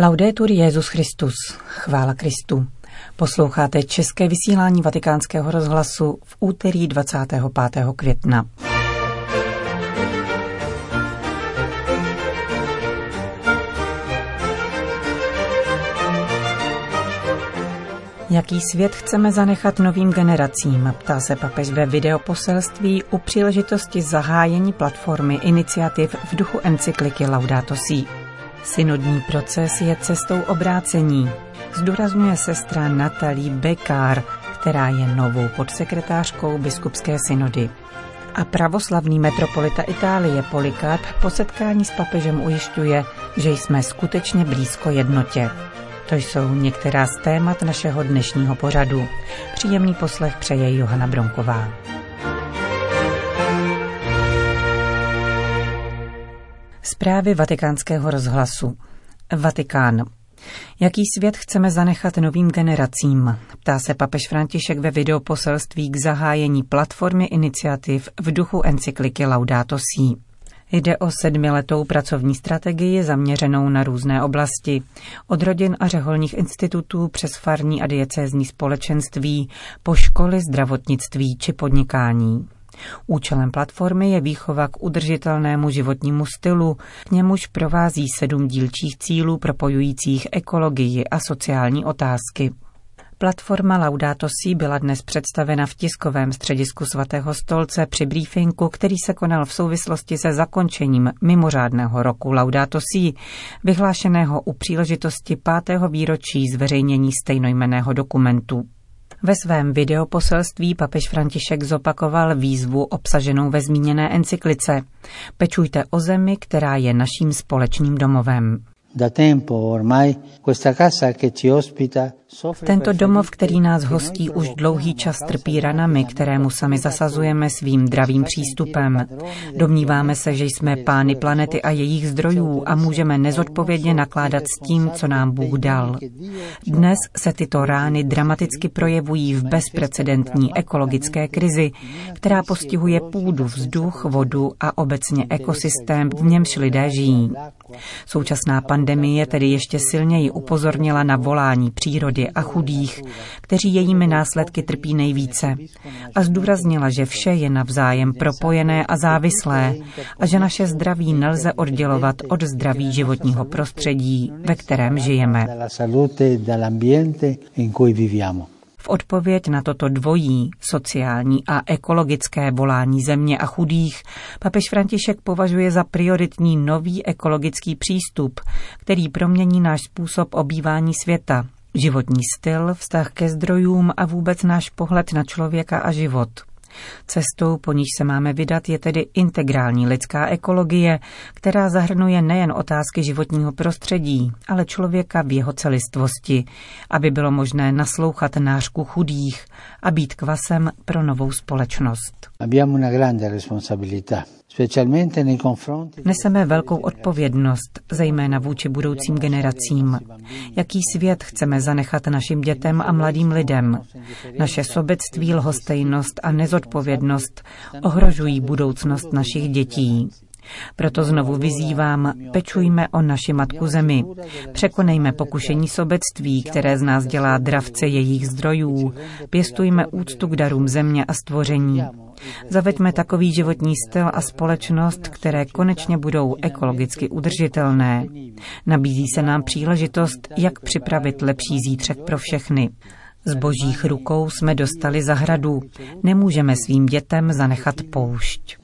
Laudetur Jezus Christus, chvála Kristu. Posloucháte české vysílání Vatikánského rozhlasu v úterý 25. května. Jaký svět chceme zanechat novým generacím, ptá se papež ve videoposelství u příležitosti zahájení platformy iniciativ v duchu encykliky Laudato Si. Synodní proces je cestou obrácení, zdůrazňuje sestra Natalie Bekár, která je novou podsekretářkou biskupské synody. A pravoslavný metropolita Itálie Polikarp po setkání s papežem ujišťuje, že jsme skutečně blízko jednotě. To jsou některá z témat našeho dnešního pořadu. Příjemný poslech přeje Johana Bronková. Zprávy vatikánského rozhlasu. Vatikán. Jaký svět chceme zanechat novým generacím? Ptá se papež František ve videoposelství k zahájení platformy iniciativ v duchu encykliky Laudato Si. Jde o sedmiletou pracovní strategii zaměřenou na různé oblasti. Od rodin a řeholních institutů přes farní a diecézní společenství, po školy, zdravotnictví či podnikání. Účelem platformy je výchova k udržitelnému životnímu stylu, k němuž provází sedm dílčích cílů propojujících ekologii a sociální otázky. Platforma Laudato Si byla dnes představena v tiskovém středisku svatého stolce při briefingu, který se konal v souvislosti se zakončením mimořádného roku Laudato Si, vyhlášeného u příležitosti pátého výročí zveřejnění stejnojmeného dokumentu. Ve svém videoposelství papež František zopakoval výzvu obsaženou ve zmíněné encyklice. Pečujte o zemi, která je naším společným domovem. Tento domov, který nás hostí už dlouhý čas, trpí ranami, kterému sami zasazujeme svým dravým přístupem. Domníváme se, že jsme pány planety a jejich zdrojů a můžeme nezodpovědně nakládat s tím, co nám Bůh dal. Dnes se tyto rány dramaticky projevují v bezprecedentní ekologické krizi, která postihuje půdu, vzduch, vodu a obecně ekosystém, v němž lidé žijí. Současná pandemie tedy ještě silněji upozornila na volání přírody a chudých, kteří jejími následky trpí nejvíce. A zdůraznila, že vše je navzájem propojené a závislé a že naše zdraví nelze oddělovat od zdraví životního prostředí, ve kterém žijeme. Odpověď na toto dvojí, sociální a ekologické volání země a chudých, papež František považuje za prioritní nový ekologický přístup, který promění náš způsob obývání světa, životní styl, vztah ke zdrojům a vůbec náš pohled na člověka a život. Cestou, po níž se máme vydat, je tedy integrální lidská ekologie, která zahrnuje nejen otázky životního prostředí, ale člověka v jeho celistvosti, aby bylo možné naslouchat nářku chudých a být kvasem pro novou společnost. Abbiamo una grande responsabilità. Neseme velkou odpovědnost, zejména vůči budoucím generacím. Jaký svět chceme zanechat našim dětem a mladým lidem? Naše sobectví, lhostejnost a nezodpovědnost ohrožují budoucnost našich dětí. Proto znovu vyzývám, pečujme o naši matku zemi. Překonejme pokušení sobectví, které z nás dělá dravce jejich zdrojů. Pěstujme úctu k darům země a stvoření. Zaveďme takový životní styl a společnost, které konečně budou ekologicky udržitelné. Nabízí se nám příležitost, jak připravit lepší zítřek pro všechny. Z božích rukou jsme dostali zahradu. Nemůžeme svým dětem zanechat poušť.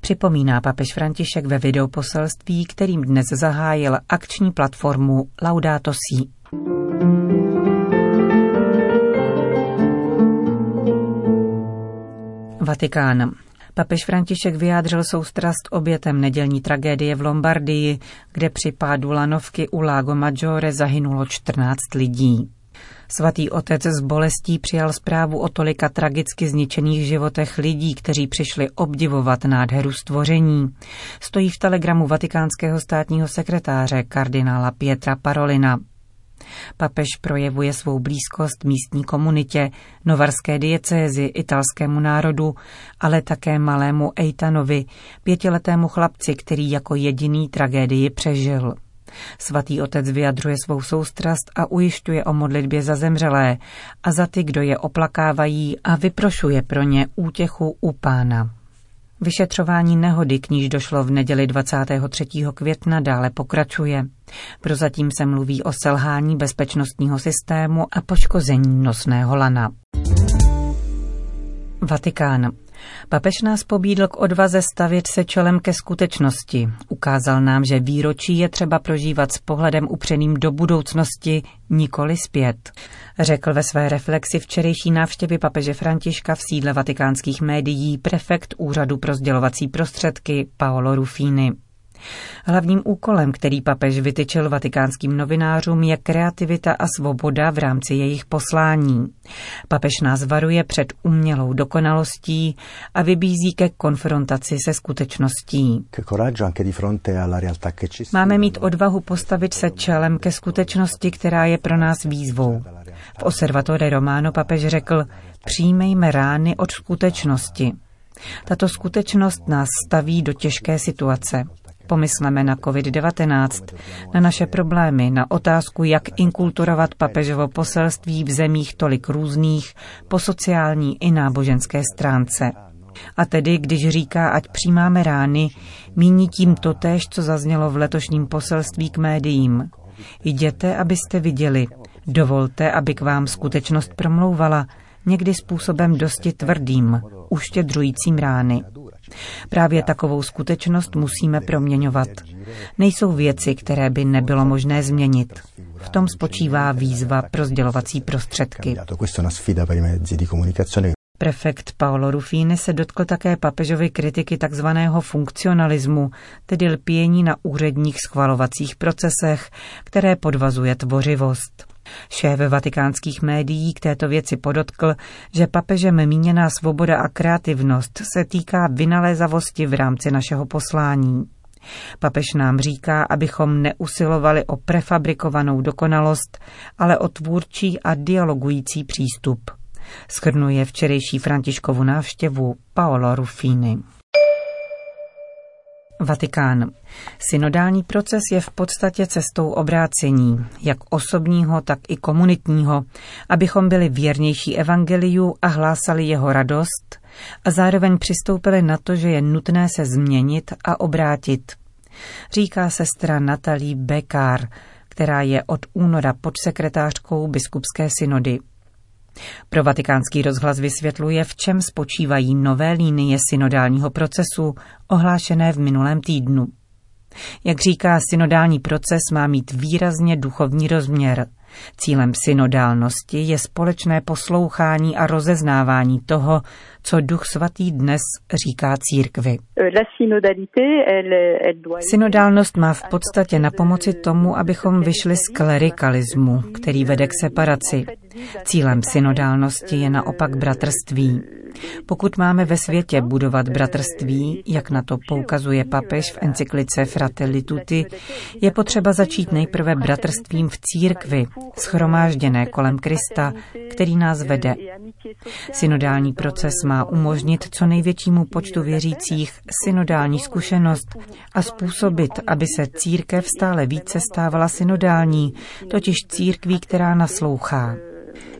Připomíná papež František ve videoposelství, kterým dnes zahájil akční platformu Laudato Si. Vatikán. Papež František vyjádřil soustrast obětem nedělní tragédie v Lombardii, kde při pádu lanovky u Lago Maggiore zahynulo 14 lidí. Svatý otec z bolestí přijal zprávu o tolika tragicky zničených životech lidí, kteří přišli obdivovat nádheru stvoření. Stojí v telegramu vatikánského státního sekretáře kardinála Pietra Parolina. Papež projevuje svou blízkost místní komunitě, novarské diecézi, italskému národu, ale také malému Eitanovi, pětiletému chlapci, který jako jediný tragédii přežil. Svatý otec vyjadřuje svou soustrast a ujišťuje o modlitbě za zemřelé a za ty, kdo je oplakávají a vyprošuje pro ně útěchu u pána. Vyšetřování nehody, k níž došlo v neděli 23. května, dále pokračuje. Prozatím se mluví o selhání bezpečnostního systému a poškození nosného lana. Vatikán. Papež nás pobídl k odvaze stavět se čelem ke skutečnosti. Ukázal nám, že výročí je třeba prožívat s pohledem upřeným do budoucnosti, nikoli zpět. Řekl ve své reflexi včerejší návštěvy papeže Františka v sídle vatikánských médií prefekt Úřadu pro sdělovací prostředky Paolo Rufini. Hlavním úkolem, který papež vytyčil vatikánským novinářům, je kreativita a svoboda v rámci jejich poslání. Papež nás varuje před umělou dokonalostí a vybízí ke konfrontaci se skutečností. Máme mít odvahu postavit se čelem ke skutečnosti, která je pro nás výzvou. V Observatore Romano papež řekl, přijmejme rány od skutečnosti. Tato skutečnost nás staví do těžké situace. Pomysleme na COVID-19, na naše problémy, na otázku, jak inkulturovat papežovo poselství v zemích tolik různých po sociální i náboženské stránce. A tedy, když říká, ať přijímáme rány, míní tím totéž, co zaznělo v letošním poselství k médiím. Jděte, abyste viděli. Dovolte, aby k vám skutečnost promlouvala, někdy způsobem dosti tvrdým, uštědrujícím rány. Právě takovou skutečnost musíme proměňovat. Nejsou věci, které by nebylo možné změnit. V tom spočívá výzva pro sdělovací prostředky. Prefekt Paolo Rufini se dotkl také papežovy kritiky tzv. funkcionalismu, tedy lpění na úředních schvalovacích procesech, které podvazuje tvořivost. Šéf vatikánských médií k této věci podotkl, že papežem míněná svoboda a kreativnost se týká vynalézavosti v rámci našeho poslání. Papež nám říká, abychom neusilovali o prefabrikovanou dokonalost, ale o tvůrčí a dialogující přístup. Schrnuje včerejší Františkovu návštěvu Paolo Ruffini. Vatikán. Synodální proces je v podstatě cestou obrácení, jak osobního, tak i komunitního, abychom byli věrnější evangeliu a hlásali jeho radost a zároveň přistoupili na to, že je nutné se změnit a obrátit. Říká sestra Natalie Bekár, která je od února podsekretářkou biskupské synody. Pro vatikánský rozhlas vysvětluje, v čem spočívají nové línie synodálního procesu, ohlášené v minulém týdnu. Jak říká, synodální proces má mít výrazně duchovní rozměr – Cílem synodálnosti je společné poslouchání a rozeznávání toho, co Duch Svatý dnes říká církvi. Synodálnost má v podstatě na pomoci tomu, abychom vyšli z klerikalismu, který vede k separaci. Cílem synodálnosti je naopak bratrství. Pokud máme ve světě budovat bratrství, jak na to poukazuje papež v encyklice Fratelli Tutti, je potřeba začít nejprve bratrstvím v církvi, schromážděné kolem Krista, který nás vede. Synodální proces má umožnit co největšímu počtu věřících synodální zkušenost a způsobit, aby se církev stále více stávala synodální, totiž církví, která naslouchá.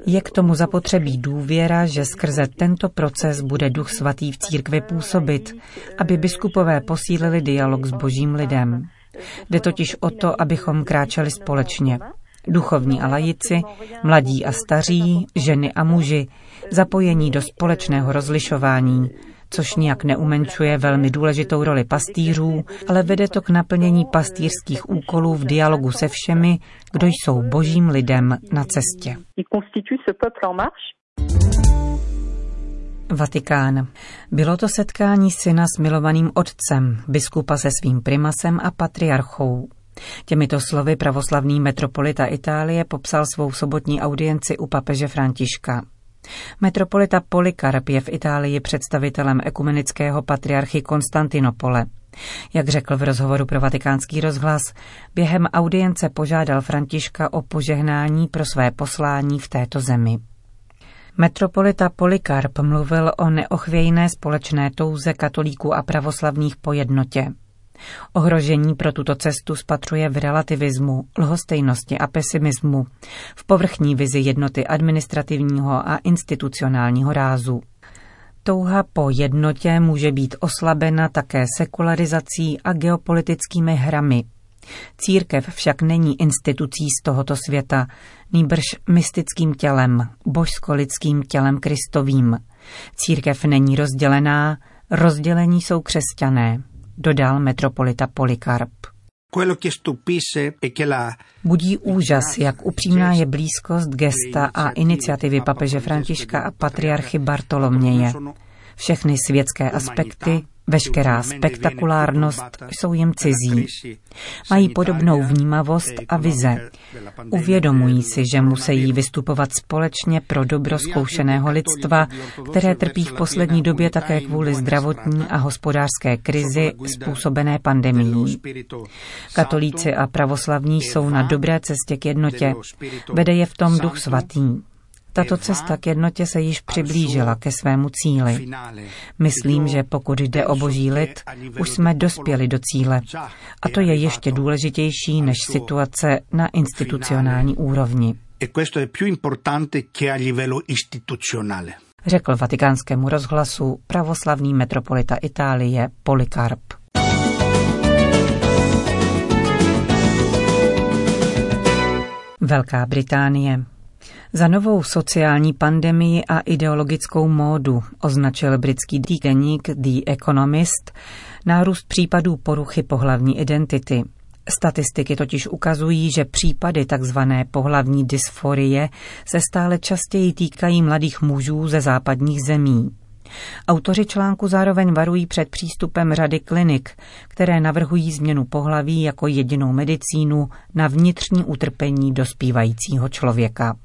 Je k tomu zapotřebí důvěra, že skrze tento proces bude Duch Svatý v církvi působit, aby biskupové posílili dialog s božím lidem. Jde totiž o to, abychom kráčeli společně. Duchovní a lajici, mladí a staří, ženy a muži, zapojení do společného rozlišování, což nijak neumenčuje velmi důležitou roli pastýřů, ale vede to k naplnění pastýřských úkolů v dialogu se všemi, kdo jsou božím lidem na cestě. Vatikán. Bylo to setkání syna s milovaným otcem, biskupa se svým primasem a patriarchou. Těmito slovy pravoslavný metropolita Itálie popsal svou sobotní audienci u papeže Františka. Metropolita Polikarp je v Itálii představitelem ekumenického patriarchy Konstantinopole. Jak řekl v rozhovoru pro vatikánský rozhlas, během audience požádal Františka o požehnání pro své poslání v této zemi. Metropolita Polikarp mluvil o neochvějné společné touze katolíků a pravoslavných po jednotě. Ohrožení pro tuto cestu spatřuje v relativismu, lhostejnosti a pesimismu, v povrchní vizi jednoty administrativního a institucionálního rázu. Touha po jednotě může být oslabena také sekularizací a geopolitickými hrami. Církev však není institucí z tohoto světa, nýbrž mystickým tělem, božsko-lidským tělem Kristovým. Církev není rozdělená, rozdělení jsou křesťané, dodal metropolita Polikarp. Budí úžas, jak upřímná je blízkost gesta a iniciativy papeže Františka a patriarchy Bartoloměje. Všechny světské aspekty, Veškerá spektakulárnost jsou jim cizí. Mají podobnou vnímavost a vize. Uvědomují si, že musí vystupovat společně pro dobro zkoušeného lidstva, které trpí v poslední době také kvůli zdravotní a hospodářské krizi způsobené pandemií. Katolíci a pravoslavní jsou na dobré cestě k jednotě. Vede je v tom duch svatý. Tato cesta k jednotě se již přiblížila ke svému cíli. Myslím, že pokud jde o boží lid, už jsme dospěli do cíle. A to je ještě důležitější než situace na institucionální úrovni. Řekl vatikánskému rozhlasu pravoslavný metropolita Itálie Polikarp. Velká Británie. Za novou sociální pandemii a ideologickou módu označil britský týdeník The Economist nárůst případů poruchy pohlavní identity. Statistiky totiž ukazují, že případy tzv. pohlavní dysforie se stále častěji týkají mladých mužů ze západních zemí. Autoři článku zároveň varují před přístupem řady klinik, které navrhují změnu pohlaví jako jedinou medicínu na vnitřní utrpení dospívajícího člověka.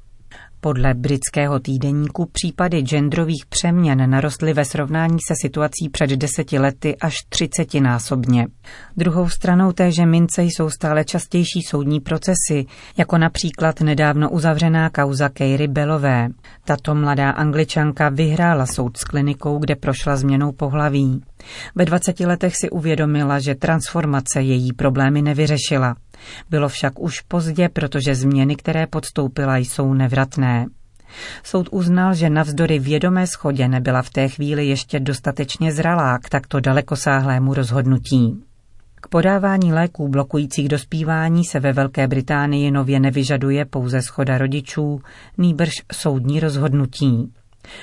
Podle britského týdeníku případy genderových přeměn narostly ve srovnání se situací před deseti lety až třicetinásobně. Druhou stranou téže mince jsou stále častější soudní procesy, jako například nedávno uzavřená kauza Keiry Belové. Tato mladá angličanka vyhrála soud s klinikou, kde prošla změnou pohlaví. Ve 20 letech si uvědomila, že transformace její problémy nevyřešila. Bylo však už pozdě, protože změny, které podstoupila, jsou nevratné. Soud uznal, že navzdory vědomé schodě nebyla v té chvíli ještě dostatečně zralá k takto dalekosáhlému rozhodnutí. K podávání léků blokujících dospívání se ve Velké Británii nově nevyžaduje pouze schoda rodičů, nýbrž soudní rozhodnutí.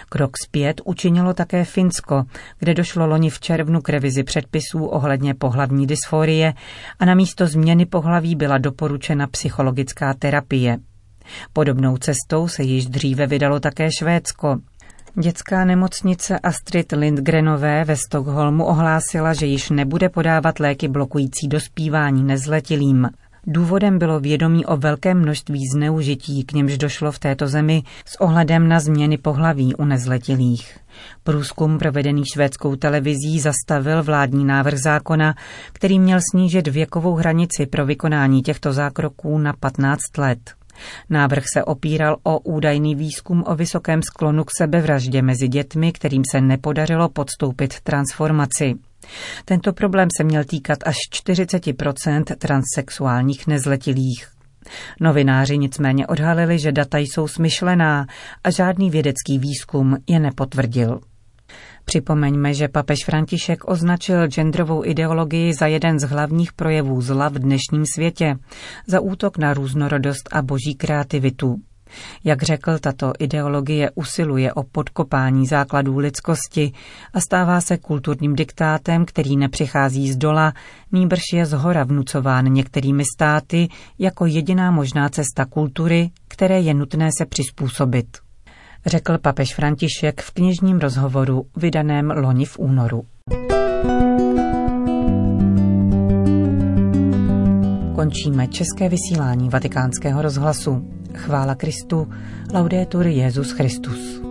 Krok zpět učinilo také Finsko, kde došlo loni v červnu k revizi předpisů ohledně pohlavní dysforie a na místo změny pohlaví byla doporučena psychologická terapie. Podobnou cestou se již dříve vydalo také Švédsko. Dětská nemocnice Astrid Lindgrenové ve Stockholmu ohlásila, že již nebude podávat léky blokující dospívání nezletilým. Důvodem bylo vědomí o velkém množství zneužití, k němž došlo v této zemi s ohledem na změny pohlaví u nezletilých. Průzkum provedený švédskou televizí zastavil vládní návrh zákona, který měl snížit věkovou hranici pro vykonání těchto zákroků na 15 let. Návrh se opíral o údajný výzkum o vysokém sklonu k sebevraždě mezi dětmi, kterým se nepodařilo podstoupit transformaci. Tento problém se měl týkat až 40% transsexuálních nezletilých. Novináři nicméně odhalili, že data jsou smyšlená a žádný vědecký výzkum je nepotvrdil. Připomeňme, že papež František označil genderovou ideologii za jeden z hlavních projevů zla v dnešním světě, za útok na různorodost a boží kreativitu. Jak řekl, tato ideologie usiluje o podkopání základů lidskosti a stává se kulturním diktátem, který nepřichází z dola, nýbrž je zhora vnucován některými státy jako jediná možná cesta kultury, které je nutné se přizpůsobit. Řekl papež František v knižním rozhovoru vydaném loni v únoru. Končíme české vysílání vatikánského rozhlasu. Chvála Kristu, laudetur Jezus Christus.